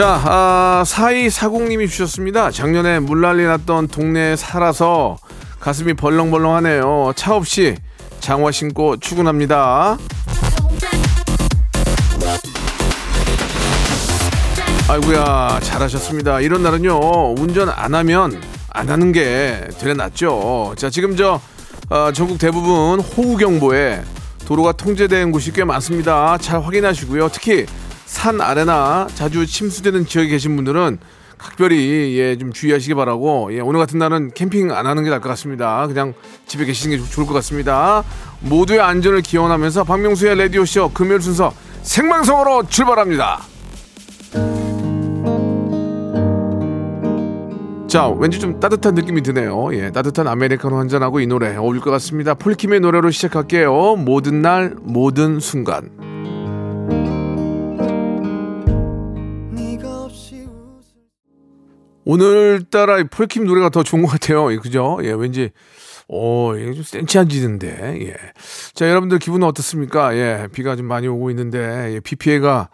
자, 아, 4240님이 주셨습니다. 작년에 물난리 났던 동네에 살아서 가슴이 벌렁벌렁하네요. 차 없이 장화 신고 출근합니다. 아이고야, 잘하셨습니다. 이런 날은요, 운전 안 하면 안 하는 게 되레 낫죠. 자, 지금 저, 어, 전국 대부분 호우경보에 도로가 통제된 곳이 꽤 많습니다. 잘 확인하시고요. 특히 산 아래나 자주 침수되는 지역에 계신 분들은 각별히 예, 좀 주의하시기 바라고 예, 오늘 같은 날은 캠핑 안 하는 게 나을 것 같습니다. 그냥 집에 계시는 게 좋을 것 같습니다. 모두의 안전을 기원하면서 박명수의 라디오 쇼 금요일 순서 생방송으로 출발합니다. 자, 왠지 좀 따뜻한 느낌이 드네요. 예, 따뜻한 아메리카노 한 잔하고 이 노래 어울릴 것 같습니다. 폴킴의 노래로 시작할게요. 모든 날, 모든 순간. 오늘따라 폴킴 노래가 더 좋은 것 같아요. 예, 그죠? 예, 왠지, 오, 이게 좀 센치해지는데, 예. 자, 여러분들 기분은 어떻습니까? 예, 비가 좀 많이 오고 있는데, 예, 비 피해가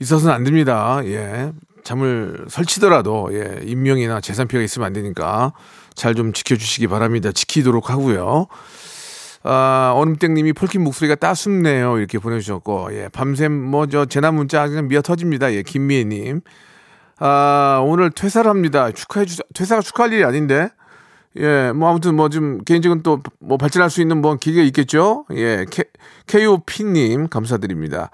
있어서는 안 됩니다. 예. 잠을 설치더라도, 예, 인명이나 재산 피해가 있으면 안 되니까 잘 좀 지켜주시기 바랍니다. 지키도록 하고요. 아, 얼음땡님이 폴킴 목소리가 따숩네요. 이렇게 보내주셨고, 예, 밤샘 뭐 저 재난 문자 그냥 미어 터집니다. 예, 김미애님. 아, 오늘 퇴사를 합니다. 축하해 주세요. 퇴사가 축하할 일이 아닌데. 예, 뭐 아무튼 뭐 좀 개인적인 또 뭐 발전할 수 있는 뭐 기회가 있겠죠. 예, KOP님 감사드립니다.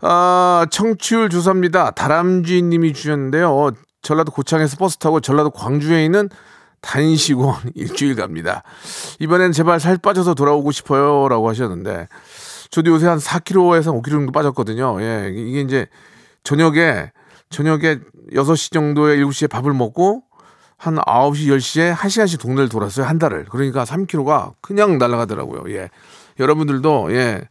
아, 청취율 조사입니다. 다람쥐님이 주셨는데요. 전라도 고창에서 버스 타고 전라도 광주에 있는 단식원 일주일 갑니다. 이번엔 제발 살 빠져서 돌아오고 싶어요. 라고 하셨는데, 저도 요새 한 4kg에서 5kg 정도 빠졌거든요. 예, 이게 이제 저녁에, 저녁에 6시 정도에 7시에 밥을 먹고, 한 9시, 10시에 1시간씩 동네를 돌았어요. 한 달을. 그러니까 3kg가 그냥 날아가더라고요. 예. 여러분들도, 예.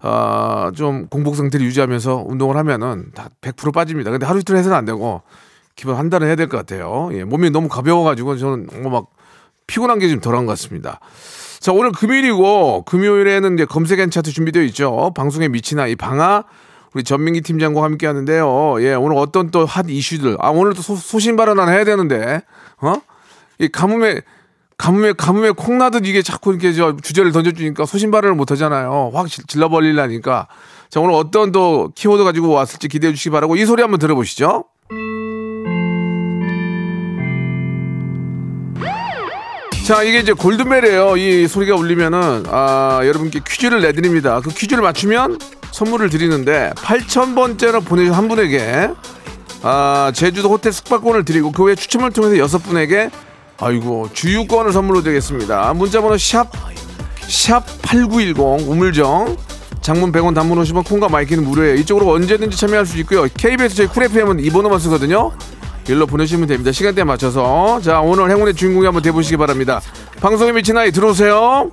아, 좀 공복 상태를 유지하면서 운동을 하면은 다 100% 빠집니다. 근데 하루 이틀 해서는 안 되고, 기본 한 달은 해야 될 것 같아요. 예, 몸이 너무 가벼워 가지고 저는 뭐막 피곤한 게 좀 덜한 것 같습니다. 자, 오늘 금요일이고, 금요일에는 이제 검색 N 차트 준비되어 있죠. 방송에 미친 아이 방아, 우리 전민기 팀장과 함께 하는데요. 예, 오늘 어떤 또 핫 이슈들. 아, 오늘 또 소, 소신 발언 하나 해야 되는데, 어? 이 가뭄에, 가뭄에, 가뭄에 콩나듯 이게 자꾸 이렇게 저 주제를 던져주니까 소신 발언을 못 하잖아요. 확 질- 질러버리려니까. 자, 오늘 어떤 또 키워드 가지고 왔을지 기대해 주시기 바라고 이 소리 한번 들어보시죠. 자, 이게 이제 골든벨이에요. 이 소리가 울리면은, 아, 여러분께 퀴즈를 내드립니다. 그 퀴즈를 맞추면 선물을 드리는데, 8,000번째로 보내주신 한 분에게, 아, 제주도 호텔 숙박권을 드리고, 그 외에 추첨을 통해서 여섯 분에게, 아이고, 주유권을 선물로 드리겠습니다. 문자번호 샵, 샵 8910, 우물정. 장문 100원 단문 50원 콩과 마이케이는 무료예요. 이쪽으로 언제든지 참여할 수 있고요. KBS 저희 쿨 FM은 이 번호만 쓰거든요. 일로 보내시면 됩니다. 시간대에 맞춰서. 자, 오늘 행운의 주인공이 한번 돼보시기 바랍니다. 방송에 미친 아이 들어오세요.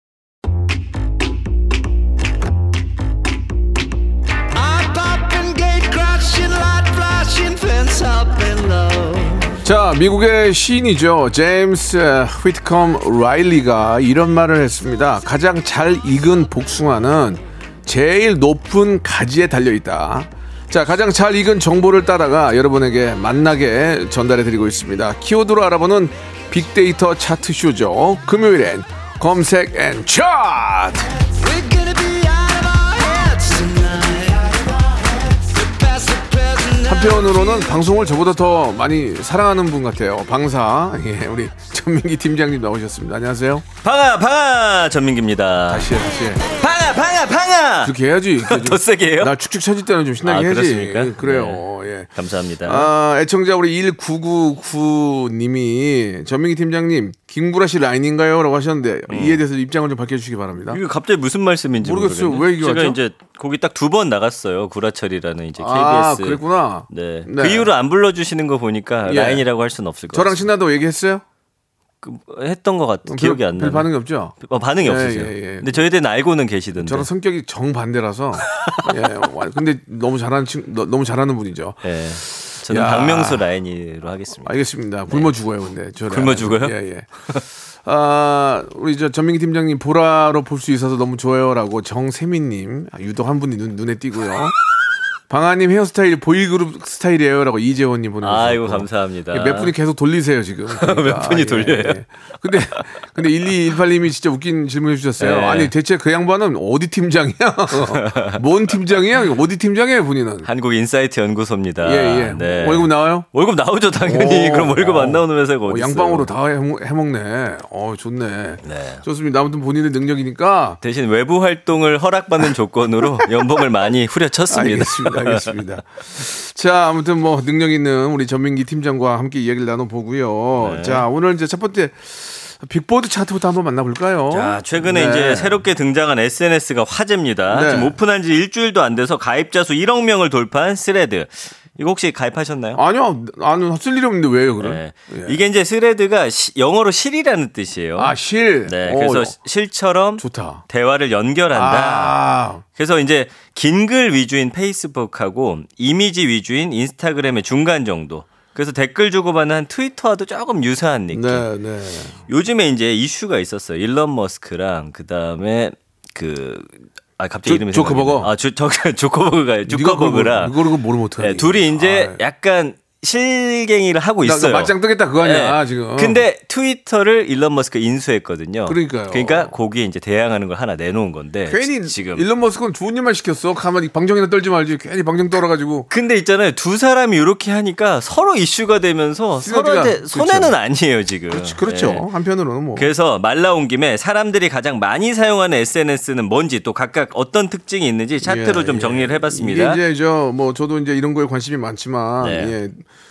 자, 미국의 시인이죠. 제임스 휘트컴 라일리가 이런 말을 했습니다. 가장 잘 익은 복숭아는 제일 높은 가지에 달려 있다. 자, 가장 잘 익은 정보를 따다가 여러분에게 맛나게 전달해 드리고 있습니다. 키워드로 알아보는 빅데이터 차트 쇼죠. 금요일엔 검색 N 차트. 한편으로는 방송을 저보다 더 많이 사랑하는 분 같아요. 방사. 예, 우리 전민기 팀장님 나오셨습니다. 안녕하세요. 방아 방아 전민기입니다. 다시 해, 다시 해. 방아 방아 방아. 그렇게 해야지. 이렇게 더 세게 해요? 나 축축 처질 때는 좀 신나게 아, 해야지. 그렇습니까? 예, 그래요. 예. 감사합니다. 아, 애청자 우리 1999님이 전민기 팀장님 김구라 씨 라인인가요? 라고 하셨는데 이에 대해서 입장을 좀 밝혀주시기 바랍니다. 이거 갑자기 무슨 말씀인지 모르겠어요. 모르겠네요. 왜 이게 제가 왔죠? 이제 거기 딱 두 번 나갔어요. 구라철이라는 이제 KBS. 아, 그랬구나. 네. 네. 그 이후로 안 불러주시는 거 보니까 예. 라인이라고 할 수는 없을 것 저랑 같아요. 신나도 얘기했어요? 그, 했던 것 같. 기억이 안별 나요. 반응이 없죠? 어, 반응이 예, 없으세요. 예, 예. 근데 저에 대한 알고는 계시던데. 저랑 성격이 정반대라서. 예, 와, 근데 너무 잘하는 친, 너, 너무 잘하는 분이죠. 예. 저는 야. 박명수 라인으로 하겠습니다. 알겠습니다. 굶어 죽어요, 근데. 저 굶어 죽어요? 예, 예. 아, 우리 저 전민기 팀장님 보라로 볼 수 있어서 너무 좋아요라고 정세민님 아, 유독 한 분이 눈, 눈에 띄고요. 방아님 헤어스타일 보이그룹 스타일이에요라고 이재원님 보내주셨고. 아이고 감사합니다. 몇 분이 계속 돌리세요 지금. 그러니까. 몇 분이 돌려요? 근데 근데 1218님이 진짜 웃긴 질문해 주셨어요. 네. 아니 대체 그 양반은 어디 팀장이야? 뭔 팀장이야? 어디 팀장이에요 본인은? 한국 인사이트 연구소입니다. 예 예. 네. 월급 나와요? 월급 나오죠 당연히. 오, 그럼 월급 어. 안 나오는 회사가 어디 어? 양방으로 다 해먹- 해먹네. 어 좋네. 네. 좋습니다. 아무튼 본인의 능력이니까. 대신 외부 활동을 허락받는 조건으로 연봉을 많이 후려쳤습니다. 알겠습니다. 알겠습니다. 자, 아무튼 뭐 능력 있는 우리 전민기 팀장과 함께 이야기를 나눠보고요. 네. 자, 오늘 이제 첫 번째 빅보드 차트부터 한번 만나볼까요? 자, 최근에 네. 이제 새롭게 등장한 SNS가 화제입니다. 네. 지금 오픈한 지 일주일도 안 돼서 가입자 수 1억 명을 돌파한 스레드. 이거 혹시 가입하셨나요? 아니요, 나는 쓸 일이 없는데 왜요, 그럼? 네. 예. 이게 이제 스레드가 시- 영어로 실이라는 뜻이에요. 아, 실. 네. 오, 그래서 실처럼 좋다. 대화를 연결한다. 아, 그래서 이제 긴 글 위주인 페이스북하고 이미지 위주인 인스타그램의 중간 정도. 그래서 댓글 주고받는 한 트위터와도 조금 유사한 느낌. 네, 네. 요즘에 이제 이슈가 있었어요. 일론 머스크랑 그다음에 그 아 갑자기 조- 이름이 조커버거? 아, 조, 저, 조커버거가 네가 조커버거랑 그걸 그걸 모르면 어떡하니? 네, 둘이 이제 아, 약간 실갱이를 하고 있어요. 맞짱 뜨겠다 그거 아니야, 네. 지금. 근데 트위터를 일론 머스크 인수했거든요. 그러니까요. 그러니까 거기에 이제 대항하는 걸 하나 내놓은 건데 괜히 지금 일론 머스크는 좋은 일만 시켰어. 가만히 방정이나 떨지 말지. 괜히 방정 떨어가지고. 근데 있잖아요. 두 사람이 이렇게 하니까 서로 이슈가 되면서 서로한테 손해는 그렇죠. 아니에요, 지금. 그렇죠. 그렇죠. 네. 한편으로는 뭐. 그래서 말 나온 김에 사람들이 가장 많이 사용하는 SNS는 뭔지 또 각각 어떤 특징이 있는지 차트로 예, 좀 예. 정리를 해봤습니다. 이제 저 뭐 저도 이제 이런 거에 관심이 많지만 네. 예.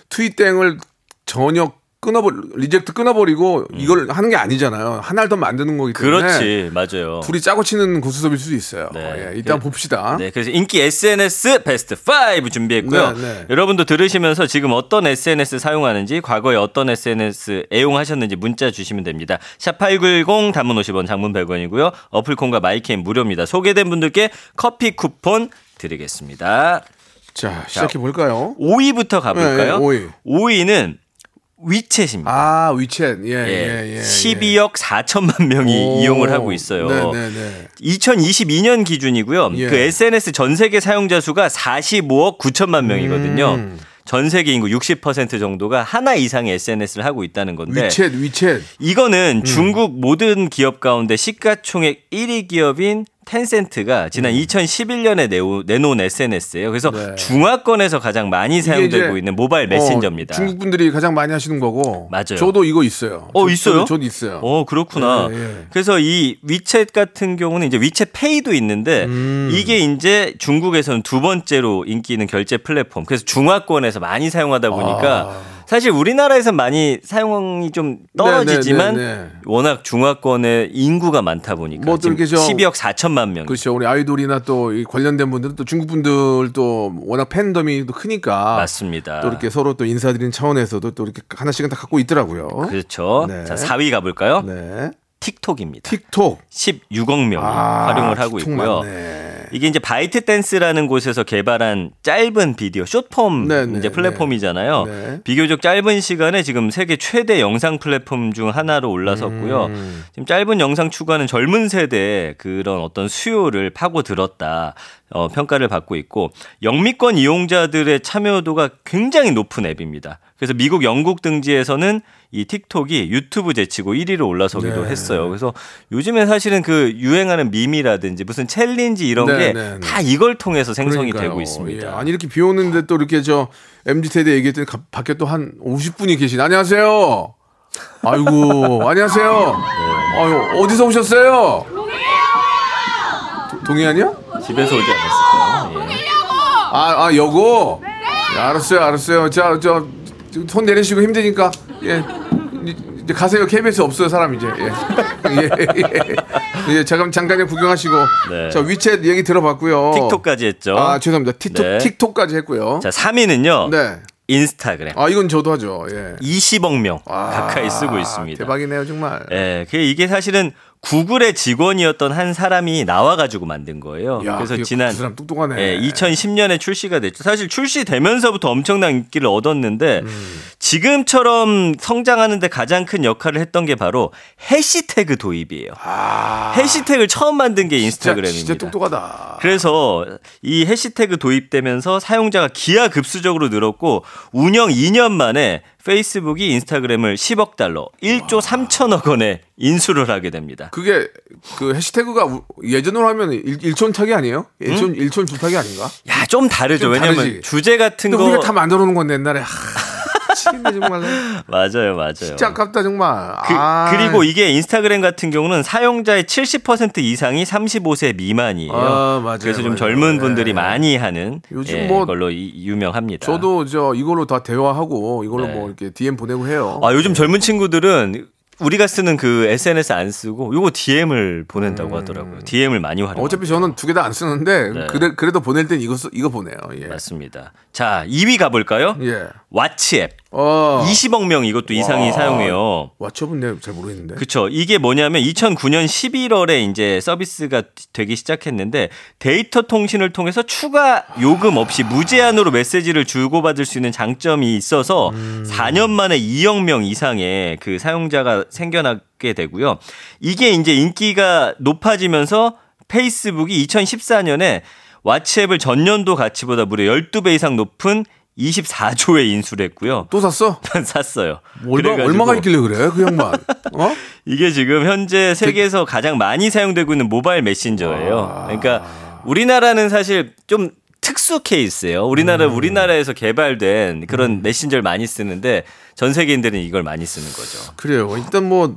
트윗땡을 전혀 끊어버 리젝트 끊어버리고 이걸 하는 게 아니잖아요. 하나를 더 만드는 거기 때문에 음. 그렇지, 맞아요. 둘이 짜고 치는 고스톱일 수도 있어요. 네. 예, 일단 그- 봅시다. 네, 그래서 인기 SNS 베스트 5 준비했고요. 네, 네. 여러분도 들으시면서 지금 어떤 SNS 사용하는지, 과거에 어떤 SNS 애용하셨는지 문자 주시면 됩니다. 샵8910 단문 50원, 장문 100원이고요. 어플 콩과 마이케이는 무료입니다. 소개된 분들께 커피 쿠폰 드리겠습니다. 자 시작해 볼까요? 5위부터 가볼까요? 네, 네, 오위. 5위는 위챗입니다. 아 위챗 예, 예, 예, 예, 12억 4천만 명이 오. 이용을 하고 있어요. 네 네 네. 2022년 기준이고요. 예. 그 SNS 전 세계 사용자 수가 45억 9천만 명이거든요. 음. 전 세계 인구 60% 정도가 하나 이상의 SNS를 하고 있다는 건데 위챗 위챗. 이거는 음. 중국 모든 기업 가운데 시가총액 1위 기업인 텐센트가 지난 2011년에 내오, 내놓은 SNS예요. 그래서 음. 네. 중화권에서 가장 많이 사용되고 있는 모바일 메신저입니다. 어, 중국 분들이 가장 많이 하시는 거고. 맞아요. 저도 이거 있어요. 어, 저- 있어요? 저도, 저도 있어요. 어, 그렇구나. 예, 예. 그래서 이 위챗 같은 경우는 이제 위챗 페이도 있는데 음. 이게 이제 중국에서는 두 번째로 인기 있는 결제 플랫폼. 그래서 중화권에서 많이 사용하다 보니까 아. 사실 우리나라에서 많이 사용이 좀 떨어지지만 네, 네, 네, 네. 워낙 중화권에 인구가 많다 보니까 뭐또 지금 저- 12억 4천만 명. 그렇죠. 우리 아이돌이나 또이 관련된 분들은 또 중국 분들 또 워낙 팬덤이 또 크니까 맞습니다. 또 이렇게 서로 또 인사드리는 차원에서도 또 이렇게 하나씩은 다 갖고 있더라고요. 그렇죠. 네. 자, 4위 가볼까요? 네. 틱톡입니다. 틱톡. 16억 명이 아, 활용을 하고 있고요. 맞네. 이게 이제 바이트 댄스라는 곳에서 개발한 짧은 비디오 숏폼 네, 네, 이제 플랫폼이잖아요. 네. 비교적 짧은 시간에 지금 세계 최대 영상 플랫폼 중 하나로 올라섰고요. 음. 지금 짧은 영상 추구하는 젊은 세대의 그런 어떤 수요를 파고 들었다. 어, 평가를 받고 있고 영미권 이용자들의 참여도가 굉장히 높은 앱입니다. 그래서 미국, 영국 등지에서는 이 틱톡이 유튜브 제치고 1위로 올라서기도 네. 했어요. 그래서 요즘에 사실은 그 유행하는 밈이라든지 무슨 챌린지 이런 네, 게 네, 네. 다 이걸 통해서 생성이 그러니까요. 되고 있습니다. 예. 아니 이렇게 비 오는데 또 이렇게 저 MZ 세대 얘기했더니 가- 밖에 또 한 50분이 계신. 안녕하세요. 아이고 안녕하세요. 아유 어디서 오셨어요? 도- 동해안이요? 집에서 오지 않았을까요? 예. 아, 아 여고. 예, 알았어요, 알았어요. 자, 저 손 내리시고 힘드니까 예. 이- 이제 가세요. KBS 없어요, 사람 이제. 예. 예, 예. 예, 잠깐 잠깐 구경하시고. 네. 저 위챗 얘기 들어봤고요. 틱톡까지 했죠. 아, 죄송합니다. 틱톡 네. 틱톡까지 했고요. 자, 3위는요. 네. 인스타그램. 아, 이건 저도 하죠. 예. 20억 명 아, 가까이 쓰고 있습니다. 대박이네요, 정말. 예, 그 이게 사실은 구글의 직원이었던 한 사람이 나와가지고 만든 거예요. 야, 그래서 그- 지난 그. 예, 2010년에 출시가 됐죠. 사실 출시되면서부터 엄청난 인기를 얻었는데 음. 지금처럼 성장하는데 가장 큰 역할을 했던 게 바로 해시태그 도입이에요. 해시태그를 처음 만든 게 아. 인스타그램입니다. 진짜 똑똑하다. 그래서 이 해시태그 도입되면서 사용자가 기하급수적으로 늘었고 운영 2년 만에 페이스북이 인스타그램을 10억 달러, 1조 3천억 원에 인수를 하게 됩니다. 그게 그 해시태그가 우- 예전으로 하면 일, 일촌 타기 아니에요? 일촌 일촌 주타기 아닌가? 야, 좀 다르죠. 좀 왜냐면 다르지. 주제 같은 근데 거 우리가 다 만들어 놓은 건데 옛날에 하, 미치겠네 정말. 맞아요, 맞아요. 진짜 아깝다 정말. 그, 아, 리고 이게 인스타그램 같은 경우는 사용자의 70% 이상이 35세 미만이에요. 아, 맞아요, 그래서 좀 맞아요. 젊은 네. 분들이 많이 하는 요즘 예, 뭐 걸로 이- 유명합니다. 저도 저 이걸로 다 대화하고 이걸로 네. 뭐 이렇게 DM 보내고 해요. 아, 요즘 젊은 친구들은 우리가 쓰는 그 SNS 안 쓰고 요거 DM을 보낸다고 하더라고요. DM을 많이 활용. 음. 어차피 저는 두 개 다 안 쓰는데 네. 그래, 그래도 보낼 땐 이거 쓰- 이거 보내요. 예. 맞습니다. 자, 2위 가볼까요? 예. 왓츠앱. 어. 20억 명 이것도 이상이 와. 사용해요. 왓츠업은 내가 잘 모르겠는데. 그쵸. 이게 뭐냐면 2009년 11월에 이제 서비스가 되기 시작했는데 데이터 통신을 통해서 추가 요금 없이 무제한으로 메시지를 주고받을 수 있는 장점이 있어서 4년 만에 2억 명 이상의 그 사용자가 생겨나게 되고요. 이게 이제 인기가 높아지면서 페이스북이 2014년에 왓츠앱을 전년도 가치보다 무려 12배 이상 높은 24조에 인수를 했고요. 또 샀어? 샀어요. 얼마, 얼마가 있길래 그래? 그 양반. 어? 이게 지금 현재 세계에서 가장 많이 사용되고 있는 모바일 메신저예요. 그러니까 우리나라는 사실 좀 특수 케이스예요. 우리나라 음. 우리나라에서 개발된 그런 메신저를 많이 쓰는데 전 세계인들은 이걸 많이 쓰는 거죠. 그래요. 일단 뭐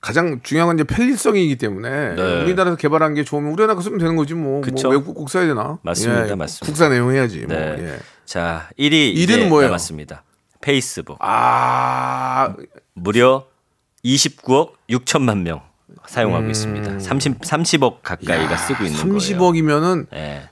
가장 중요한 건 이제 편리성이기 때문에 네. 우리나라에서 개발한 게 좋으면 우리나라 거 쓰면 되는 거지 뭐. 그쵸. 뭐 외국 꼭 써야 되나? 맞습니다, 예, 맞습니다. 국산 애용해야지. 뭐. 네. 예. 자, 1위 1위는 이제 뭐예요? 남았습니다. 페이스북 아, 무려 29억 6천만 명 사용하고 있습니다. 30 30억 가까이가 쓰고 있는 거예요. 30억이면은 예.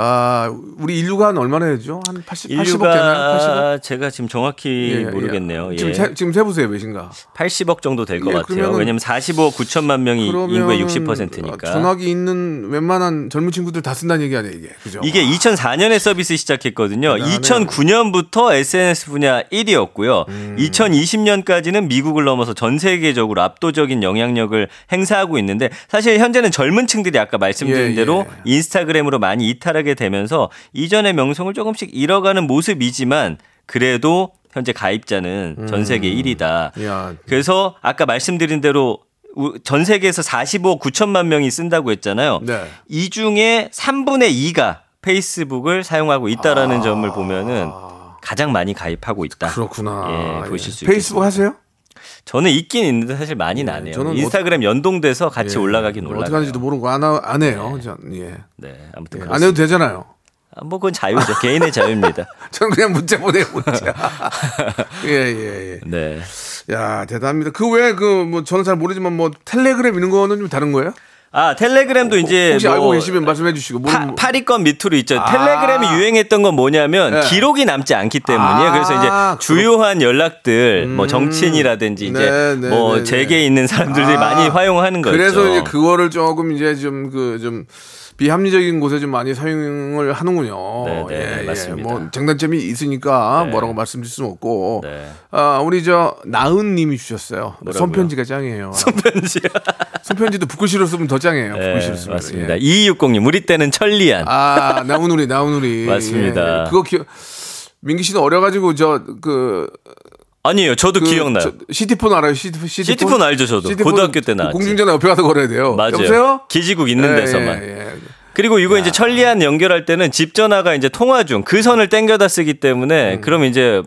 아, 우리 인류가 한 얼마나 되죠? 한 80, 80억 인류가 되나요? 80억? 제가 지금 정확히 예, 모르겠네요. 예. 예. 지금 세, 지금 세 보세요. 몇인가? 80억 정도 될것 예, 같아요. 왜냐면 45억 9천만 명이 인구의 60%니까. 전화기 있는 웬만한 젊은 친구들 다 쓴다는 얘기 아니에요, 이게. 그죠? 이게 2004년에 서비스 시작했거든요. 대단하네요. 2009년부터 SNS 분야 1위였고요. 음. 2020년까지는 미국을 넘어서 전 세계적으로 압도적인 영향력을 행사하고 있는데 사실 현재는 젊은 층들이 아까 말씀드린 예, 대로 예. 인스타그램으로 많이 이탈하게 되면서 이전의 명성을 조금씩 잃어가는 모습이지만 그래도 현재 가입자는 전 세계 1위다. 음. 야, 그래서 아까 말씀드린 대로 우- 전 세계에서 45억 9천만 명이 쓴다고 했잖아요. 네. 이 중에 3분의 2가 페이스북을 사용하고 있다라는 점을 보면은 가장 많이 가입하고 있다. 아. 그렇구나. 예, 보실 수 페이스북 있겠습니다. 하세요? 저는 있긴 있는데 사실 많이 안 해요. 저는 인스타그램 연동돼서 같이 예. 올라가긴 어떻게 올라가요. 하는지도 모르고 안, 하, 안 해요. 전, 예. 네, 아무튼 예. 안 해도 되잖아요. 아, 뭐 그건 자유죠. 개인의 자유입니다. 저는 그냥 문자 보내요, 문자. 예, 예, 예. 네. 야, 대단합니다. 그 외에 그, 뭐, 저는 잘 모르지만 뭐, 텔레그램 이런 거는 좀 다른 거예요? 아 텔레그램도 이제 혹시 뭐 알고 계시면 말씀해 주시고. 파, 모르면- 파리권 밑으로 있죠. 아. 텔레그램이 유행했던 건 뭐냐면 네. 기록이 남지 않기 때문이에요. 아, 그래서 이제 주요한 연락들, 뭐 정치인이라든지 이제 네, 네, 뭐 네, 네. 재계에 있는 사람들이 아, 많이 활용하는 거죠. 그래서 이제 그거를 조금 이제 좀 그좀 비합리적인 곳에 좀 많이 사용을 하는군요. 네, 네, 맞습니다. 뭐 장단점이 있으니까 네. 뭐라고 말씀드릴 수는 없고. 네. 아, 우리 저 나은 님이 주셨어요. 뭐라고요? 손편지가 짱이에요. 손편지. 손편지도 붓글씨로 쓰면 더 짱이에요. 네, 붓글씨로 쓰면. 맞습니다. 예. 2260님 우리 때는 천리안. 아, 나우누리, 나우누리. 맞습니다. 예. 그거 기 민기 씨는 어려가지고 저 그 아니에요. 저도 그 기억나요. 저- 시티폰 알아요? 시티폰? 시티폰 알죠, 저도. 고등학교 때 나왔지. 공중전화 옆에 가서 걸어야 돼요. 맞아요. 여보세요? 기지국 있는 예, 데서만. 예, 예. 그리고 이거 이제 천리안 연결할 때는 집 전화가 이제 통화 중 그 선을 땡겨다 쓰기 때문에 음. 그럼 이제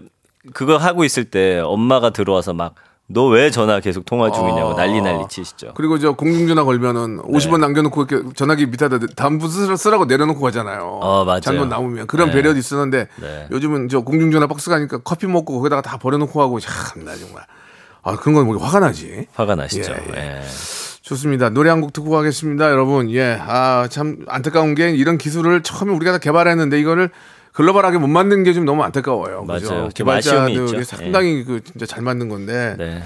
그거 하고 있을 때 엄마가 들어와서 막 너 왜 전화 계속 통화 중이냐고 아. 난리 난리 치시죠. 그리고 저 공중전화 걸면은 네. 50원 남겨놓고 이렇게 전화기 밑에다 담부 쓰- 쓰라고 내려놓고 가잖아요. 어, 맞아요. 잘못 남으면 그런 네. 배려도 있었는데 네. 요즘은 저 공중전화 박스 가니까 커피 먹고 거기다가 다 버려놓고 하고 참나 정말 아 그런 건 뭐 화가 나지. 화가 나시죠. 예, 예. 예. 좋습니다. 노래 한 곡 듣고 가겠습니다, 여러분. 예, 아 참 안타까운 게 이런 기술을 처음에 우리가 다 개발했는데 이거를 글로벌하게 못 만든 게좀 너무 안타까워요. 맞아요. 그죠? 개발자들이. 상당히 그 진짜 잘 만든 건데 네.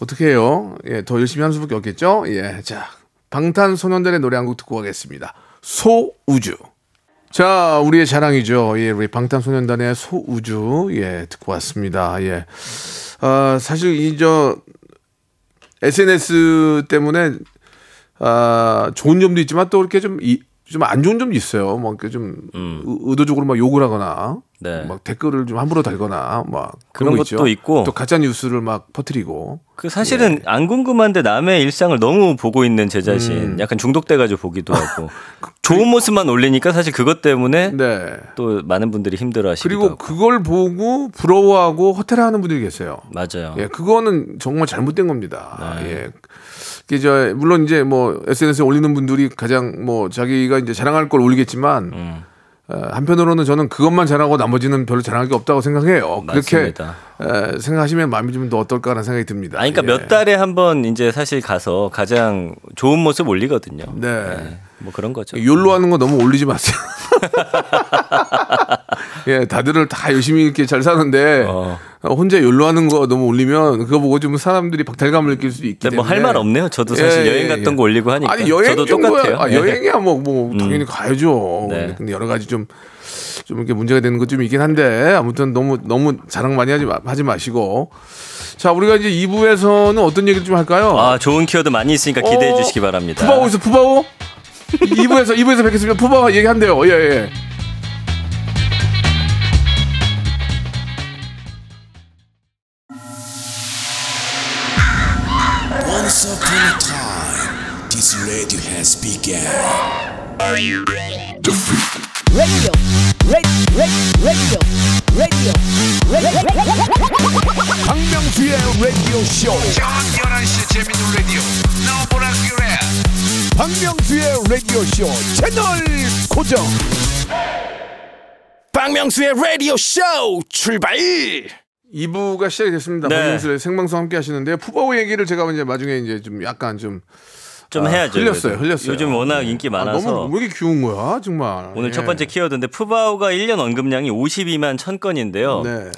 어떻게 해요? 예, 더 열심히 하는 수밖에 없겠죠? 예, 자, 방탄소년단의 노래 한 곡 듣고 가겠습니다. 소우주. 자, 우리의 자랑이죠. 예, 우리 방탄소년단의 소우주. 예, 듣고 왔습니다. 예. 아, 사실 이 저 SNS 때문에 아, 좋은 점도 있지만 또 이렇게 좀 좀 안 좋은 점도 있어요. 뭐 이렇게 좀 의- 의도적으로 막 욕을 하거나 음. 네. 막 댓글을 좀 함부로 달거나 막 그런 거 것도 있죠. 있고. 또 가짜 뉴스를 막 퍼뜨리고 그 사실은 안 궁금한데 남의 일상을 너무 보고 있는 제 자신 음. 약간 중독돼가지고 보기도 하고 좋은 모습만 올리니까 사실 그것 때문에 네. 또 많은 분들이 힘들어하시기도 그리고 하고 그걸 보고 부러워하고 허탈해하는 분들이 계세요. 맞아요. 예, 그거는 정말 잘못된 겁니다. 네. 예. 저 물론 이제 뭐 SNS에 올리는 분들이 가장 뭐 자기가 이제 자랑할 걸 올리겠지만 음. 어, 한편으로는 저는 그것만 자랑하고 나머지는 별로 자랑할 게 없다고 생각해요. 맞습니다. 그렇게 에, 생각하시면 마음이 좀 더 어떨까라는 생각이 듭니다. 아니, 그러니까 예. 몇 달에 한 번 이제 사실 가서 가장 좋은 모습 올리거든요. 네. 뭐 그런 거죠. 욜로 하는 거 너무 올리지 마세요. 예, 다들을 다 열심히 이렇게 잘 사는데 어. 어, 혼자 욜로 하는 거 너무 올리면 그거 보고 좀 사람들이 박탈감을 느낄 수도 있기 근데 때문에 뭐 할 말 없네요. 저도 사실 예, 여행 예, 갔던 예. 거 올리고 하니까. 아니 여행 저도. 똑같아요. 아, 예. 여행이야 뭐뭐 당연히 가야죠. 네. 근데 여러 가지 좀좀 이렇게 문제가 되는 것 좀 있긴 한데 아무튼 너무 너무 자랑 많이 하지 마, 하지 마시고 자 우리가 이제 2부에서는 어떤 얘기를 좀 할까요? 아, 좋은 키워드 많이 있으니까 기대해 어, 주시기 바랍니다. 푸바오 있어 푸바오 2부에서 2부에서 뵙겠습니다. 푸바오 얘기한대요. 예 예. This radio has begun. radio, radio, radio, radio, radio. 박명수의 라디오 쇼. 저녁 11시 재밌는 라디오 너보라 그래 박명수의 라디오 쇼 채널 고정. 박명수의 라디오 쇼 출발. 2부가 시작이 됐습니다. 네. 박명수의 생방송 함께 하시는데요. 푸바오 얘기를 제가 이제 나중에 이제 좀 약간 좀 좀 아, 해야죠. 흘렸어요. 그래도. 흘렸어요. 요즘 워낙 인기 아, 많아서 너무 왜 이렇게 귀여운 거야, 정말. 오늘 예. 첫 번째 키워드인데 푸바오가 1년 언급량이 52만 천 건인데요. 네.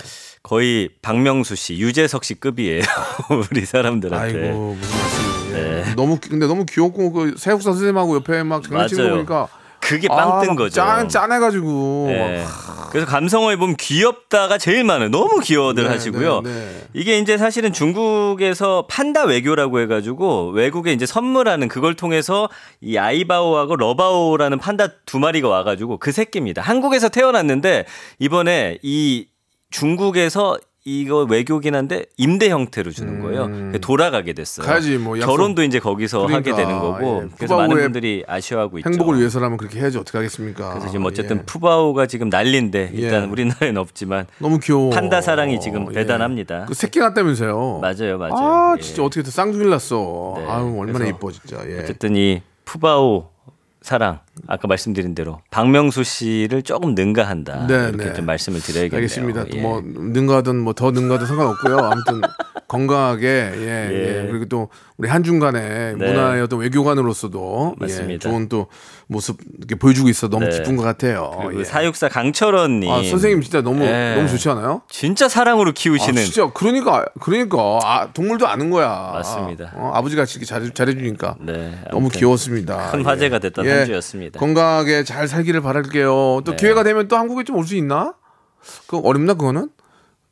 거의 박명수 씨, 유재석 씨 급이에요. 우리 사람들한테. 아이고 무슨 말씀이에요. 네. 너무 귀- 근데 너무 귀엽고 그 새국사 선생님하고 옆에 막 장난치는 거 맞아요. 보니까 그게 빵뜬막 거죠. 짠 짠해가지고 네. 막 그래서 감성어에 보면 귀엽다가 제일 많아요. 너무 귀여워들 네, 하시고요. 네, 네. 이게 이제 사실은 중국에서 판다 외교라고 해가지고 외국에 이제 선물하는 그걸 통해서 이 아이바오하고 러바오라는 판다 두 마리가 와가지고 그 새끼입니다. 한국에서 태어났는데 이번에 이 중국에서 이거 외교긴 한데 임대 형태로 주는 거예요. 돌아가게 됐어요. 음. 가야지, 뭐 약속. 결혼도 이제 거기서 하게 그러니까, 되는 거고 예. 그래서 많은 분들이 아쉬워하고 있죠. 행복을 위해서라면 그렇게 해야지 어떻게 하겠습니까? 그래서 지금 어쨌든 예. 푸바오가 지금 난리인데 일단 예. 우리나라에는 없지만 너무 귀여워. 판다 사랑이 지금 예. 대단합니다. 그 새끼 낳았다면서요? 맞아요, 맞아요. 아 예. 진짜 어떻게 또 쌍둥이를 낳았어. 네, 아유 얼마나 이뻐 진짜. 예. 어쨌든 이 푸바오 사랑 아까 말씀드린 대로 박명수 씨를 조금 능가한다 네, 이렇게 네. 좀 말씀을 드려야겠네요. 알겠습니다. 예. 뭐 능가든 뭐 더 능가든 상관없고요. 아무튼 건강하게 예, 예. 예. 그리고 또 우리 한중간의 네. 문화의 어떤 외교관으로서도 예, 맞습니다. 좋은 또 모습 이렇게 보여주고 있어 너무 네. 기쁜 것 같아요. 예. 사육사 강철원님 아 선생님 진짜 너무 예. 너무 좋지 않아요? 진짜 사랑으로 아, 키우시는 진짜 그러니까 그러니까 아, 동물도 아는 거야. 맞습니다. 어, 아버지 같이 이렇게 잘해, 잘해주니까 네, 너무 귀여웠습니다. 큰 예. 화제가 됐던 예. 한 주였습니다. 건강하게 잘 살기를 바랄게요. 또 네. 기회가 되면 또 한국에 좀 올 수 있나? 그 어렵나 그거는?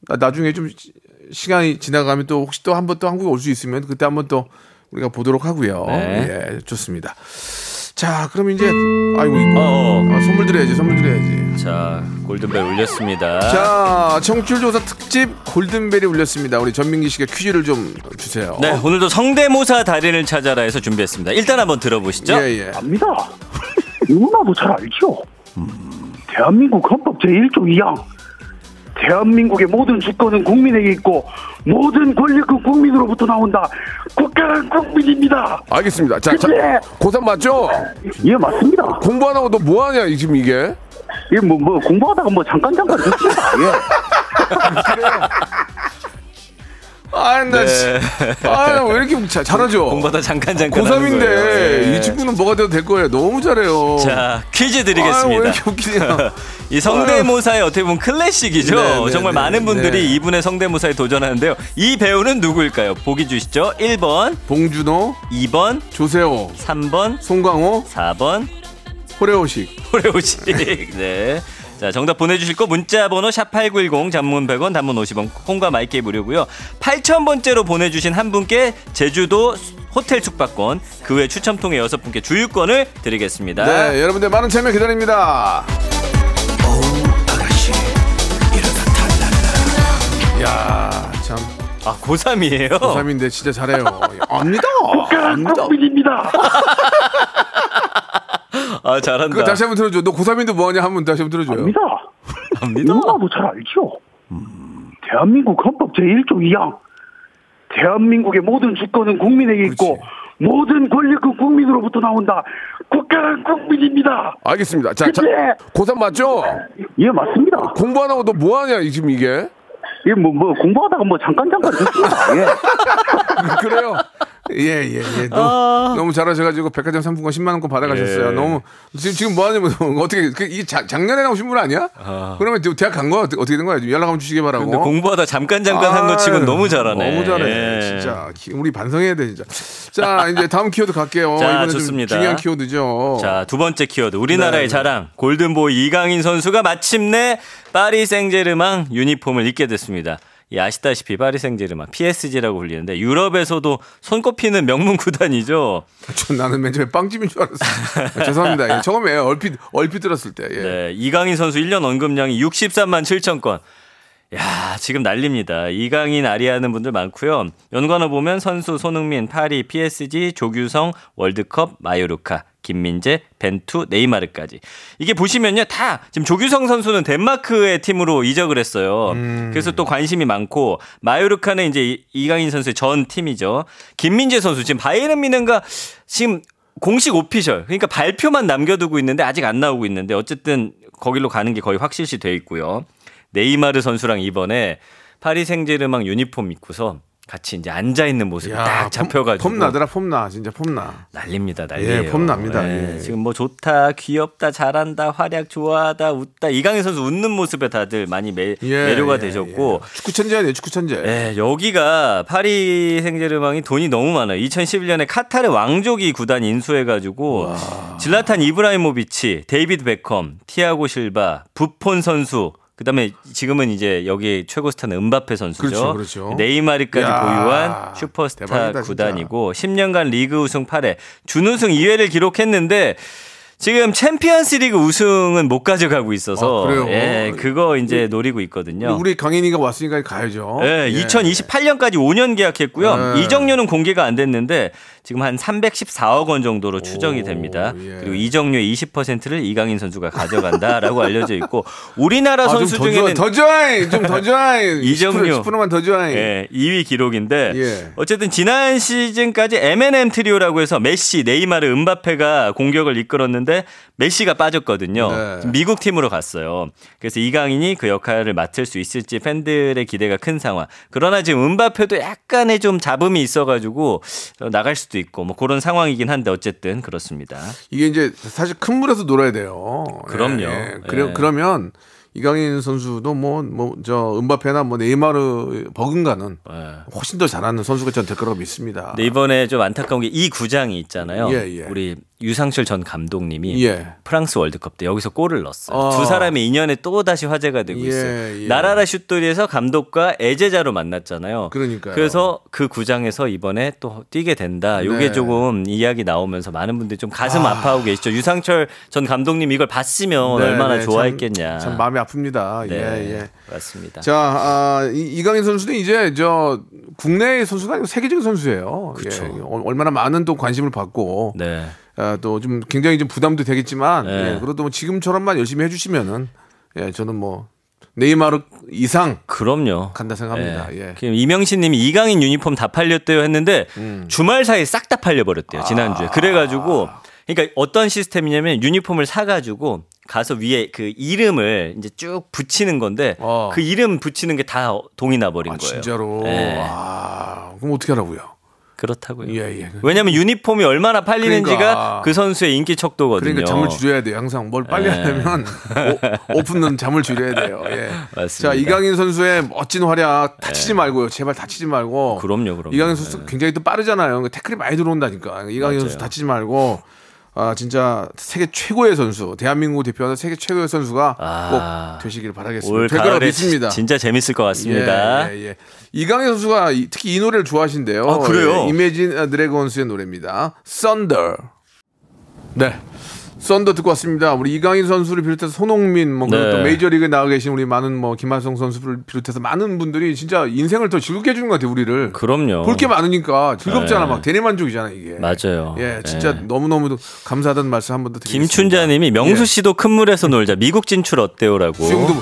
나, 나중에 좀 시- 시간이 지나가면 또 혹시 또 한 번 또 한국에 올 수 있으면 그때 한번 또 우리가 보도록 하고요. 네. 예, 좋습니다. 자, 그럼 이제 아이고 이거 어, 아, 선물 드려야지, 선물 드려야지. 자, 골든벨 울렸습니다. 자, 청취율 조사 특집 골든벨이 울렸습니다. 우리 전민기 씨가 퀴즈를 좀 주세요. 네, 오늘도 성대모사 달인을 찾아라 해서 준비했습니다. 일단 한번 들어보시죠. 예, 예. 압니다. 누구나도 잘 알죠. 대한민국 헌법 제1조 2항. 대한민국의 모든 주권은 국민에게 있고 모든 권력은 국민으로부터 나온다. 국가는 국민입니다. 알겠습니다. 자, 자 예. 고3 맞죠? 예, 맞습니다. 공부 안 하고 너 뭐 하냐, 이- 지금 이게? 예, 뭐, 뭐, 공부하다가 뭐 잠깐 잠깐 듣습니다. 예. 아, 나, 씨. 아, 나 왜 이렇게 자, 잘하죠? 공부하다 잠깐 잠깐. 하는 고3인데 거예요. 예. 이 친구는 뭐가 돼도 될 거예요. 너무 잘해요. 자, 퀴즈 드리겠습니다. 웃기냐. 이 성대모사의 어떻게 보면 클래식이죠. 네, 네, 정말 네, 많은 분들이 네. 이분의 성대모사에 도전하는데요. 이 배우는 누구일까요? 보기 주시죠. 1번, 봉준호, 2번, 조세호, 3번, 송강호, 4번, 호레오식. 호레오식. 네. 자, 정답 보내주실 거 문자 번호 샵8910 단문 100원 단문 50원 콩과 마이케이 무료고요. 8000번째로 보내주신 한 분께 제주도 호텔 숙박권 그 외 추첨 통해 여섯 분께 주유권을 드리겠습니다. 네, 여러분들 많은 참여 기다립니다. 야, 참 아, 고3이에요? 고3인데 진짜 잘해요. 압니다. 국민입니다. 아, 잘한다. 그거 다시 한번 들어줘. 너 고3인데 뭐하냐 한번 다시 한번 들어줘요. 압니다. 압니다. 누구나도 잘 알죠. 대한민국 헌법 제1조 2항. 대한민국의 모든 주권은 국민에게 있고 모든 권력은 국민으로부터 나온다. 국가는 국민입니다. 알겠습니다. 자, 자 예. 고3 맞죠? 예, 맞습니다. 공부 안 하고 너 뭐 하냐, 이- 지금 이게? 예, 뭐, 뭐, 공부하다가 뭐 잠깐 잠깐 듣습니다. 예. 그래요. 예, 예, 예. 너무, 너무 잘하셔가지고 백화점 상품권 10만 원권 받아가셨어요. 예. 너무 지금 지금 뭐 하냐면 어떻게 그, 이 자, 작년에 나오신 분 아니야? 그러면 지금 대학 간 거야? 어떻게, 된 거야? 연락 한번 주시기 바라고. 근데 공부하다 잠깐 잠깐 한 거 치곤 너무 잘하네. 너무 잘해. 예. 진짜 기- 우리 반성해야 돼 진짜. 자 이제 다음 키워드 갈게요. 자, 이번엔 좀 좋습니다. 중요한 키워드죠. 자, 두 번째 키워드. 우리나라의 네, 네. 자랑. 골든보이 이강인 선수가 마침내 파리 생제르맹 유니폼을 입게 됐습니다. 이 아시다시피 파리 생제르맹 PSG라고 불리는데 유럽에서도 손꼽히는 명문 구단이죠. 전 나는 맨 처음에 빵집인 줄 알았어. 요 죄송합니다. 예, 처음에 얼핏 얼핏 들었을 때. 예. 네, 이강인 선수 1년 언급량이 63만 7천 건. 야, 지금 난립니다. 이강인 아리하는 분들 많고요. 연관어 보면 선수 손흥민, 파리, PSG, 조규성, 월드컵, 마요르카, 김민재, 벤투, 네이마르까지. 이게 보시면요. 다 지금 조규성 선수는 덴마크의 팀으로 이적을 했어요. 그래서 또 관심이 많고 마요르카는 이제 이- 이강인 선수의 전 팀이죠. 김민재 선수 지금 바이에른 미넨가 지금 공식 오피셜 그러니까 발표만 남겨두고 있는데 아직 안 나오고 있는데 어쨌든 거기로 가는 게 거의 확실시 돼 있고요. 네이마르 선수랑 이번에 파리 생제르맹 유니폼 입고서 같이 이제 앉아 있는 모습이 야, 딱 잡혀가지고 폼, 폼 나더라 폼 나. 진짜 폼 나. 난립니다, 난리예요. 예, 폼 납니다. 예, 예. 지금 뭐 좋다, 귀엽다, 잘한다, 활약 좋아하다, 웃다. 이강인 선수 웃는 모습에 다들 많이 매, 예, 매료가 예, 되셨고 예. 축구 천재 아니에요 축구 천재. 예, 여기가 파리 생제르맹이 돈이 너무 많아요. 2011년에 카타르 왕족이 구단 인수해가지고 질라탄 이브라히모비치, 데이비드 베컴, 티아고 실바, 부폰 선수. 그다음에 지금은 이제 여기 최고 스타는 음바페 선수죠. 그렇죠, 그렇죠. 네이마르까지 야, 보유한 슈퍼스타 대박이다, 구단이고 10년간 리그 우승 8회, 준우승 2회를 기록했는데 지금 챔피언스 리그 우승은 못 가져가고 있어서 아, 그래요? 예, 그거 이제 노리고 있거든요. 우리 강인이가 왔으니까 가야죠. 네, 예. 2028년까지 5년 계약했고요. 네. 이적료는 공개가 안 됐는데 지금 한 314억 원 정도로 추정이 됩니다. 예. 그리고 이적료의 20%를 이강인 선수가 가져간다라고 알려져 있고 우리나라 아, 선수 좀더 중에는 더 줘잉 좀더 줘잉 이적료. 10%만 더 줘잉 예, 2위 기록인데 예. 어쨌든 지난 시즌까지 M&M 트리오라고 해서 메시, 네이마르, 음바페가 공격을 이끌었는데 메시가 빠졌거든요. 네. 미국 팀으로 갔어요. 그래서 이강인이 그 역할을 맡을 수 있을지 팬들의 기대가 큰 상황. 그러나 지금 음바페도 약간의 좀 잡음이 있어가지고 나갈 수도 있고 뭐 그런 상황이긴 한데 어쨌든 그렇습니다. 이게 이제 사실 큰 물에서 놀아야 돼요. 그럼요. 그래, 예. 그러면 이강인 선수도 뭐 뭐 저 은바페나 뭐 네이마르 버금가는 예. 훨씬 더 잘하는 선수가 전 될 거라고 믿습니다. 근데 이번에 좀 안타까운 게 이 구장이 있잖아요. 예, 예. 우리 유상철 전 감독님이 예. 프랑스 월드컵 때 여기서 골을 넣었어요. 어. 두 사람의 인연에 또 다시 화제가 되고 예, 있어요. 예. 나라라 슛돌이에서 감독과 애제자로 만났잖아요. 그러니까요. 그래서 그 구장에서 이번에 또 뛰게 된다. 요게 네. 조금 이야기 나오면서 많은 분들이 좀 가슴 아. 파하고 계시죠. 유상철 전 감독님 이걸 봤으면 네, 얼마나 네, 좋아했겠냐. 참, 참 마음이 아픕니다. 네, 예, 예. 맞습니다. 자, 아, 이, 이강인 선수는 이제 저 국내 선수가 아니고 세계적인 선수예요. 그쵸. 예, 어, 얼마나 많은 또 관심을 받고 네. 아, 또좀 굉장히 좀 부담도 되겠지만 네. 예, 그래도 뭐 지금처럼만 열심히 해주시면은 예, 저는 뭐 네이마르 이상 그럼요. 간다 생각합니다. 예. 예. 그 이명신 님이 이강인 유니폼 다 팔렸대요 했는데 음. 주말 사이 에 싹 다 팔려버렸대요. 지난주에. 아. 그래가지고 그러니까 어떤 시스템이냐면 유니폼을 사가지고 가서 위에 그 이름을 이제 쭉 붙이는 건데 어. 그 이름 붙이는 게 다 동이 나버린 아, 거예요. 진짜로. 예. 아, 그럼 어떻게 하라고요? 그렇다고요. 예, 예. 왜냐하면 유니폼이 얼마나 팔리는지가 그러니까. 그 선수의 인기 척도거든요. 그러니까 잠을 줄여야 돼요. 항상 뭘 빨리 예. 하려면 오, 오픈은 잠을 줄여야 돼요. 예. 맞습니다. 예. 자 이강인 선수의 멋진 활약 다치지 말고요. 제발 다치지 말고. 그럼요, 그럼요. 이강인 선수 굉장히 또 빠르잖아요. 그러니까 태클이 많이 들어온다니까. 이강인 맞아요. 선수 다치지 말고. 아 진짜 세계 최고의 선수, 대한민국 대표하는 세계 최고의 선수가 아. 꼭 되시길 바라겠습니다. 올 가을에 믿습니다. 진짜 재밌을 것 같습니다. 예, 예, 예. 이강인 선수가 이- 특히 이 노래를 좋아하신대요. 아, 그래요? 예, 이매진 드래곤스의 노래입니다. Thunder. 네. 썬더 듣고 왔습니다. 우리 이강인 선수를 비롯해서 손흥민, 뭐 그리고 네. 또 메이저리그에 나와 계신 우리 많은 뭐 김하성 선수를 비롯해서 많은 분들이 진짜 인생을 더 즐겁게 해주는 것 같아요, 우리를. 그럼요. 볼 게 많으니까 즐겁잖아, 네. 막 대리만족이잖아 이게. 맞아요. 예, 진짜 네. 너무 너무 감사하다는 말씀 한 번 더 드리겠습니다. 김춘자님이 명수 예. 씨도 큰 물에서 놀자 미국 진출 어때요라고. 수영도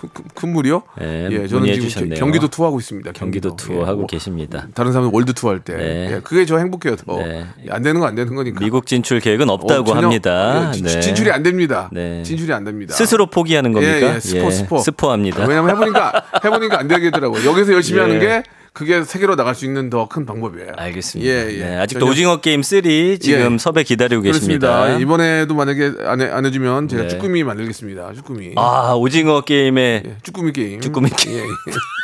큰- 큰 물이요? 네, 예, 저는 문의해 지금 주셨네요. 경기도 투어하고 있습니다. 경기도 투어 예, 하고 뭐 계십니다. 다른 사람은 월드 투어 할 때. 네. 예, 그게 저 행복해요. 더. 네. 예, 안 되는 거안 되는 거니까. 미국 진출 계획은 어, 없다고 전혀- 합니다. 예, 진- 네. 진출이 안 됩니다. 네. 진출이 안 됩니다. 스스로 포기하는 겁니까? 예, 예, 스포, 스포. 스포합니다. 왜냐면 해보니까 해보니까 안 되겠더라고요. 여기서 열심히 예. 하는 게 그게 세계로 나갈 수 있는 더 큰 방법이에요. 알겠습니다. 예, 예. 네, 아직도 전혀- 오징어 게임 3 지금 예. 섭외 기다리고 그렇습니다. 계십니다. 이번에도 만약에 안, 해, 안 해주면 제가 네. 쭈꾸미 만들겠습니다. 쭈꾸미. 아 오징어 게임에 예, 쭈꾸미 게임. 쭈꾸미 게임.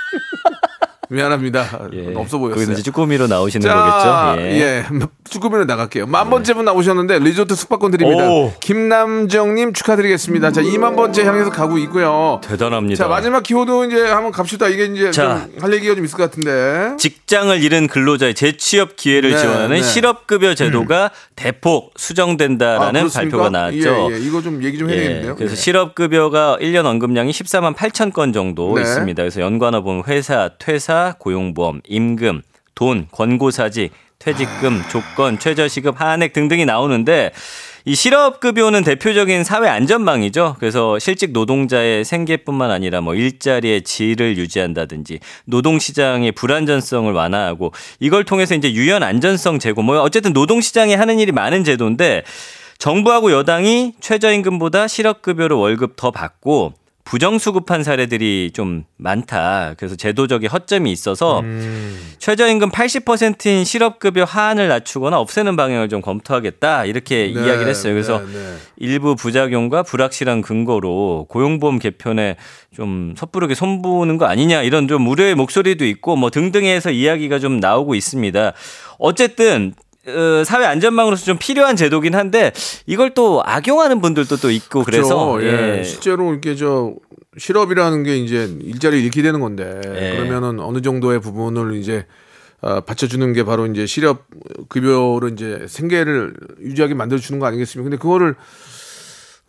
예, 예. 미안합니다. 예, 없어 보였어요. 이제 쭈꾸미로 나오시는 자, 거겠죠? 예. 쭈꾸미로 나갈게요. 만 번째 분 나오셨는데 리조트 숙박권 드립니다. 오. 김남정님 축하드리겠습니다. 자, 2만 번째 향해서 가고 있고요. 대단합니다. 자, 마지막 키워드 이제 한번 갑시다. 이게 이제 자. 좀할 얘기가 좀 있을 것 같은데. 직장을 잃은 근로자의 재취업 기회를 네, 지원하는 네. 실업급여 제도가 대폭 수정된다라는 그렇습니까? 발표가 나왔죠. 예, 예. 이거 좀 얘기 좀 해야 예. 그래서 예. 실업급여가 1년 언급량이 14만 8천 건 정도 네. 있습니다. 그래서 연관어 보면 회사, 퇴사, 고용보험, 임금, 돈, 권고사직, 퇴직금, 조건, 최저시급, 한액 등등이 나오는데 이 실업급여는 대표적인 사회 안전망이죠. 그래서 실직 노동자의 생계뿐만 아니라 뭐 일자리의 질을 유지한다든지 노동시장의 불안전성을 완화하고 이걸 통해서 이제 유연 안전성 제고 뭐 어쨌든 노동시장에 하는 일이 많은 제도인데 정부하고 여당이 최저임금보다 실업급여로 월급 더 받고 부정수급한 사례들이 좀 많다. 그래서 제도적인 허점이 있어서 음. 최저임금 80%인 실업급여 하한을 낮추거나 없애는 방향을 좀 검토하겠다. 이렇게 네, 이야기를 했어요. 그래서 네, 네. 일부 부작용과 불확실한 근거로 고용보험 개편에 좀 섣부르게 손보는 거 아니냐 이런 좀 우려의 목소리도 있고 뭐 등등해서 이야기가 좀 나오고 있습니다. 어쨌든 어, 사회 안전망으로서 좀 필요한 제도긴 한데 이걸 또 악용하는 분들도 또 있고 그래서 그렇죠. 예. 실제로 이렇게 저 실업이라는 게 이제 일자리 잃게 되는 건데 예. 그러면은 어느 정도의 부분을 이제 어, 받쳐주는 게 바로 이제 실업 급여로 이제 생계를 유지하게 만들어 주는 거 아니겠습니까? 근데 그거를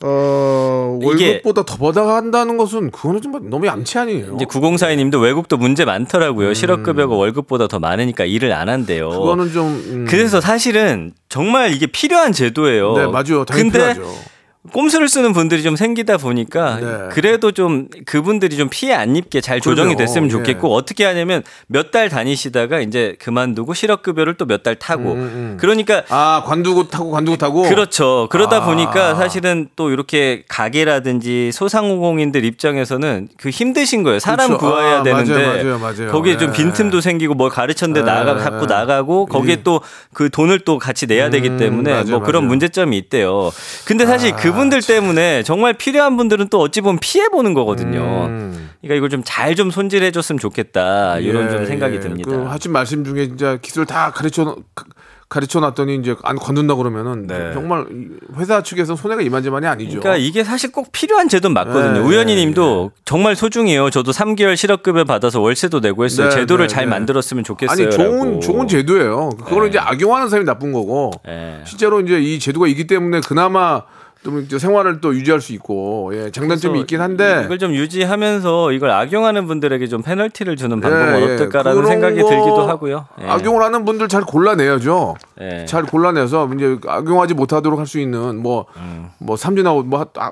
어 월급보다 더 받아간다는 것은 그거는 좀 너무 얌치 아니에요? 이제 9042님도 외국도 문제 많더라고요. 실업급여가 월급보다 더 많으니까 일을 안 한대요. 음. 그거는 좀 음, 그래서 사실은 정말 이게 필요한 제도예요. 네 맞아요. 당연히 근데 필요하죠. 꼼수를 쓰는 분들이 좀 생기다 보니까 네. 그래도 좀 그분들이 좀 피해 안 입게 잘 조정이 그럼요. 됐으면 예. 좋겠고 어떻게 하냐면 몇 달 다니시다가 이제 그만두고 실업급여를 또 몇 달 타고 음, 그러니까 아 관두고 타고 관두고 타고 그렇죠. 그러다 아. 보니까 사실은 또 이렇게 가게라든지 소상공인들 입장에서는 그 힘드신 거예요. 사람 그렇죠. 구해야 아, 되는데 맞아요, 맞아요, 맞아요. 거기에 좀 예. 빈틈도 생기고 뭐 가르쳤는데 예, 나가 예. 나가고 거기에 예. 또그 돈을 또 같이 내야 되기 음, 때문에 맞아요, 뭐 그런. 문제점이 있대요. 근데 사실 아, 그분들 때문에 정말 필요한 분들은 또 어찌 보면 피해 보는 거거든요. 음. 그러니까 이걸 좀잘좀 손질해 줬으면 좋겠다. 이런 예, 좀 생각이 예. 듭니다. 그 하신 말씀 중에 진짜 기술 다 가르쳐 가- 가르쳐 놨더니 이제 안 관둔다 그러면은 네. 정말 이 회사 측에서 손해가 이만저만이 아니죠. 그러니까 이게 사실 꼭 필요한 제도는 맞거든요. 네, 우연히 님도 정말 소중해요. 저도 3개월 실업급여 받아서 월세도 내고 했어요. 네, 제도를 네, 잘 네. 만들었으면 좋겠어요. 아니 좋은. 좋은 제도예요. 그거를 네. 이제 악용하는 사람이 나쁜 거고 네. 실제로 이제 이 제도가 있기 때문에 그나마 좀 생활을 또 유지할 수 있고 예, 장단점이 있긴 한데 이걸 좀 유지하면서 이걸 악용하는 분들에게 좀 페널티를 주는 방법은 예, 예. 어떨까라는 생각이 거 들기도 하고요. 예. 악용을 하는 분들 잘 골라내야죠. 예. 잘 골라내서 이제 악용하지 못하도록 할 수 있는 뭐뭐 삼진하고 뭐 하- 아,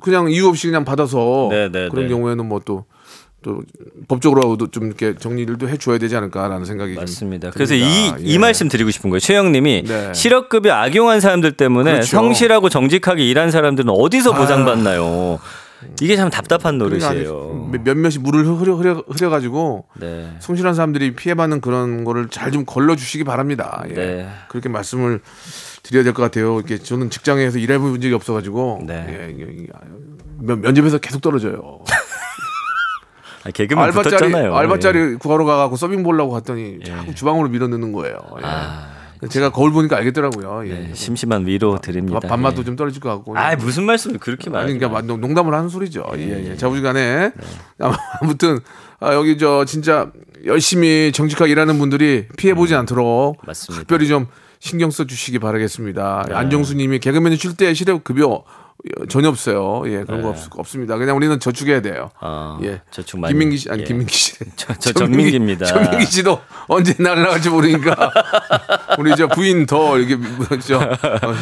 그냥 이유 없이 그냥 받아서 네, 네, 그런 네. 경우에는 뭐 또 또 법적으로도 좀 이렇게 정리를 또 해줘야 되지 않을까라는 생각이 좀 맞습니다. 그래서. 이, 이 예. 말씀 드리고 싶은 거예요. 최영님이 네. 실업급여 악용한 사람들 때문에 그렇죠. 성실하고 정직하게 일한 사람들은 어디서 보상받나요? 이게 참 답답한 그러니까 노릇이에요. 몇- 몇몇이 물을 흐려 흐려 흐려 가지고 네. 성실한 사람들이 피해받는 그런 거를 잘 좀 걸러 주시기 바랍니다. 예. 네. 그렇게 말씀을 드려야 될 것 같아요. 이렇게 저는 직장에서 일해본 적이 없어가지고 네. 예, 이게- 이게 면, 면접에서 계속 떨어져요. 아, 개그맨 알바짜리 붙었잖아요. 예. 알바짜리 구하러 가갖고 서빙 보려고 갔더니 자꾸 주방으로 밀어넣는 거예요. 예. 제가 거울 보니까 알겠더라고요. 예. 아, 네, 심심한 위로 드립니다. 밥- 밥맛도 예. 좀 떨어질 것 같고. 아 무슨 말씀을 그렇게 아니 말하니 그러니까 농- 농담을 하는 소리죠. 예, 예. 자부지간에 네. 아무튼 아, 여기 저 진짜 열심히 정직하게 일하는 분들이 피해 보지 않도록 음. 맞습니다. 네. 특별히 좀 신경 써 주시기 바라겠습니다. 안정수님이 개그맨이 쉴때 실업 급여 전혀 없어요. 예, 그런 거 없, 없습니다. 그냥 우리는 저축해야 돼요. 네. 아, 예. 저축 많이- 김민기 씨 아니 예. 김민기 씨. 저- 저 전민기입니다. 전민기 씨도 언제 날아갈지 모르니까 우리 저 부인 더 이렇게 저, 어,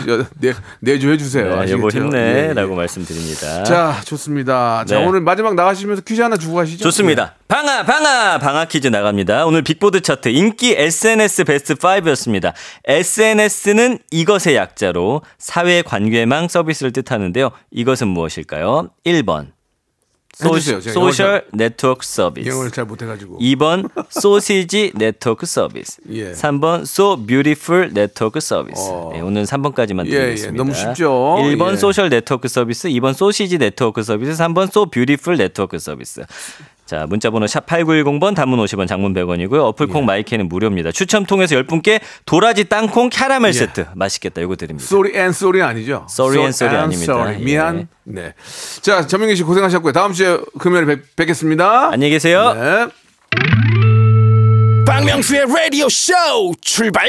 저 내, 내주 해주세요. 네, 여보? 힘내라고 예, 예. 말씀드립니다. 자, 좋습니다. 자, 네. 오늘 마지막 나가시면서 퀴즈 하나 주고 가시죠. 좋습니다. 방아 방아 방아 퀴즈 나갑니다. 오늘 빅보드 차트 인기 SNS 베스트 5였습니다. SNS는 이것의 약자로 사회 관계망 서비스를 뜻하는 데요. 이것은 무엇일까요? 1번 해주세요. 제가 소셜 네트워크 서비스. 영어를 잘 못해가지고. 2번 소시지 네트워크 서비스. 예. 3번 so beautiful 네트워크 서비스. 어. 네, 오늘 3번까지만 예, 예. 드리겠습니다. 너무 쉽죠? 1번 예. 소셜 네트워크 서비스, 2번 소시지 네트워크 서비스, 3번 so beautiful 네트워크 서비스. 자, 문자 번호 샵 8910번 단문 50원, 장문 100원이고요. 어플 예. 콩 마이크는 무료입니다. 추첨 통해서 10분께 도라지 땅콩 캐러멜 세트 맛있겠다. 이거 드립니다. sorry and sorry 아니죠? Sorry and sorry and 아닙니다. sorry. 예. 미안. 네. 자, 전민기 씨 고생하셨고요. 다음 주에 금요일에 뵙, 뵙겠습니다. 안녕히 계세요. 네. 박명수의 라디오 쇼 출발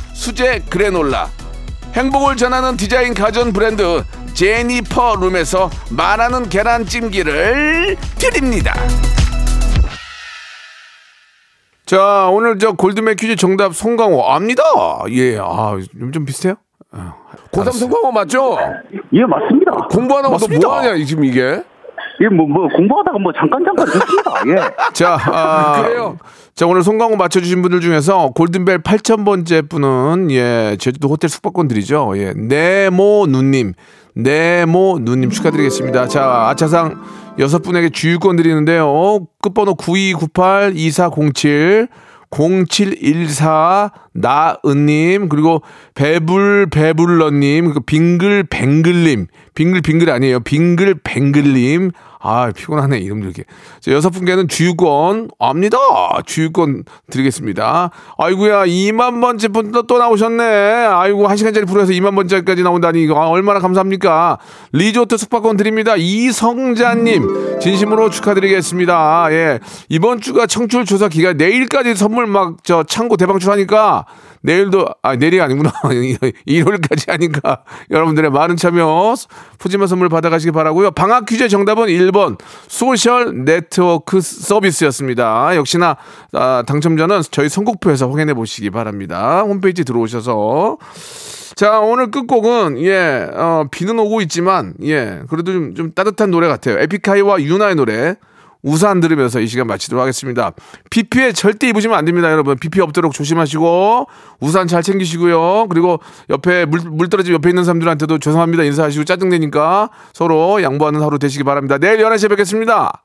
수제 그래놀라 행복을 전하는 디자인 가전 브랜드 제니퍼 룸에서 말하는 계란찜기를 드립니다. 자, 오늘 저 골드맨 퀴즈 정답 송강호 압니다. 예, 아, 좀, 좀 비슷해요? 고3 성공한 거 맞죠? 예, 맞습니다. 공부 안 하고 맞습니다. 너 뭐하냐, 지금 이게? 예, 뭐, 뭐, 공부하다가 뭐 잠깐 잠깐 듣습니다. 예. 자, 아, 그래요? 자, 오늘 송강호 맞춰주신 분들 중에서 골든벨 8000번째 분은, 예, 제주도 호텔 숙박권 드리죠. 예, 네모 누님, 네모 누님 축하드리겠습니다. 자, 아차상 여섯 분에게 주유권 드리는데요. 끝번호 9298-2407, 0714 나은님 그리고 배불 배불러님 빙글 뱅글님. 빙글 빙글 아니에요. 빙글 뱅글님. 아 피곤하네 이름들 이렇게. 자, 여섯 분께는 주유권 압니다. 주유권 드리겠습니다. 아이고야 2만 번째 분도 또 나오셨네. 아이고 한 시간짜리 프로에서 2만 번째까지 나온다니. 아, 얼마나 감사합니까? 리조트 숙박권 드립니다. 이성자님 진심으로 축하드리겠습니다. 예. 이번 주가 청출 조사 기간 내일까지 선물 막 저 창고 대방출하니까 내일도 아 내일이 아니구나. 일요일까지 하니까 여러분들의 많은 참여 푸짐한 선물 받아가시기 바라고요. 방학 퀴즈 정답은 1번 소셜 네트워크 서비스였습니다. 역시나 아, 당첨자는 저희 선곡표에서 확인해 보시기 바랍니다. 홈페이지 들어오셔서. 자 오늘 끝곡은 예 어, 비는 오고 있지만 예 그래도 좀, 좀 따뜻한 노래 같아요. 에픽하이와 윤하의 노래 우산 들으면서 이 시간 마치도록 하겠습니다. 비 피해 절대 입으시면 안 됩니다, 여러분. 비 피해 없도록 조심하시고 우산 잘 챙기시고요. 그리고 옆에 물, 물 떨어지면 옆에 있는 사람들한테도 죄송합니다 인사하시고 짜증내니까 서로 양보하는 하루 되시기 바랍니다. 내일 11시에 뵙겠습니다.